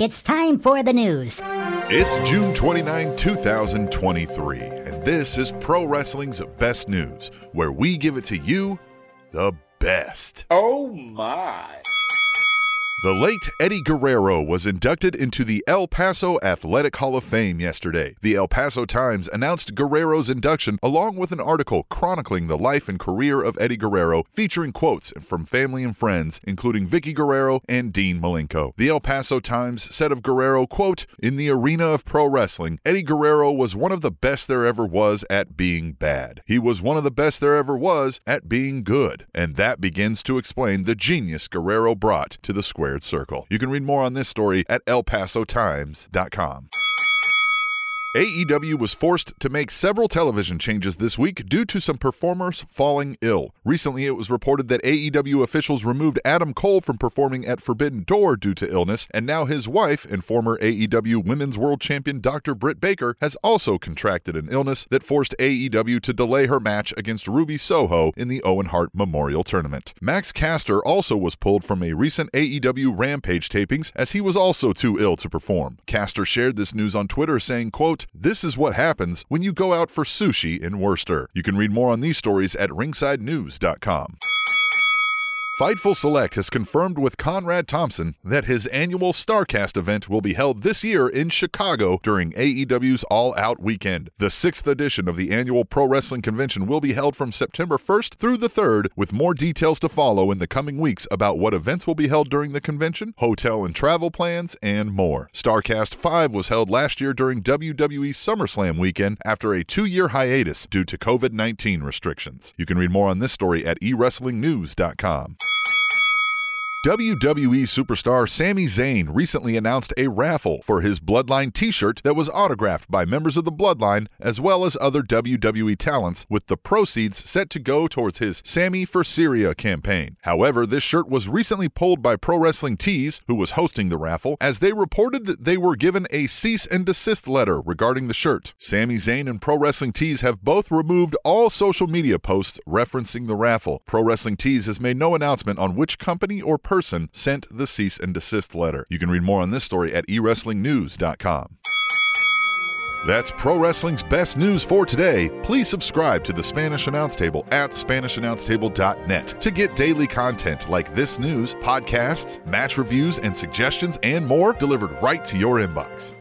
It's time for the news. It's June 29, 2023, and this is Pro Wrestling's Best News, where we give it to you the best. Oh my. The late Eddie Guerrero was inducted into the El Paso Athletic Hall of Fame yesterday. The El Paso Times announced Guerrero's induction along with an article chronicling the life and career of Eddie Guerrero, featuring quotes from family and friends, including Vickie Guerrero and Dean Malenko. The El Paso Times said of Guerrero, quote, In the arena of pro wrestling, Eddie Guerrero was one of the best there ever was at being bad. He was one of the best there ever was at being good. And that begins to explain the genius Guerrero brought to the square squared circle. You can read more on this story at elpasotimes.com. AEW was forced to make several television changes this week due to some performers falling ill. Recently, it was reported that AEW officials removed Adam Cole from performing at Forbidden Door due to illness, and now his wife and former AEW Women's World Champion Dr. Britt Baker has also contracted an illness that forced AEW to delay her match against Ruby Soho in the Owen Hart Memorial Tournament. Max Caster also was pulled from a recent AEW Rampage tapings as he was also too ill to perform. Caster shared this news on Twitter saying, quote, quote, This is what happens when you go out for sushi in Worcester. You can read more on these stories at ringsidenews.com. Fightful Select has confirmed with Conrad Thompson that his annual Starrcast event will be held this year in Chicago during AEW's All Out Weekend. The sixth edition of the annual Pro Wrestling Convention will be held from September 1st through the 3rd, with more details to follow in the coming weeks about what events will be held during the convention, hotel and travel plans, and more. Starrcast 5 was held last year during WWE SummerSlam weekend after a two year hiatus due to COVID 19 restrictions. You can read more on this story at eWrestlingNews.com. WWE superstar Sami Zayn recently announced a raffle for his Bloodline t shirt that was autographed by members of the Bloodline as well as other WWE talents, with the proceeds set to go towards his Sami for Syria campaign. However, this shirt was recently pulled by Pro Wrestling Tees, who was hosting the raffle, as they reported that they were given a cease and desist letter regarding the shirt. Sami Zayn and Pro Wrestling Tees have both removed all social media posts referencing the raffle. Pro Wrestling Tees has made no announcement on which company or person sent the cease and desist letter. You can read more on this story at ewrestlingnews.com. That's Pro Wrestling's best news for today. Please subscribe to the Spanish Announce Table at SpanishAnnounceTable.net to get daily content like this news, podcasts, match reviews, and suggestions, and more delivered right to your inbox.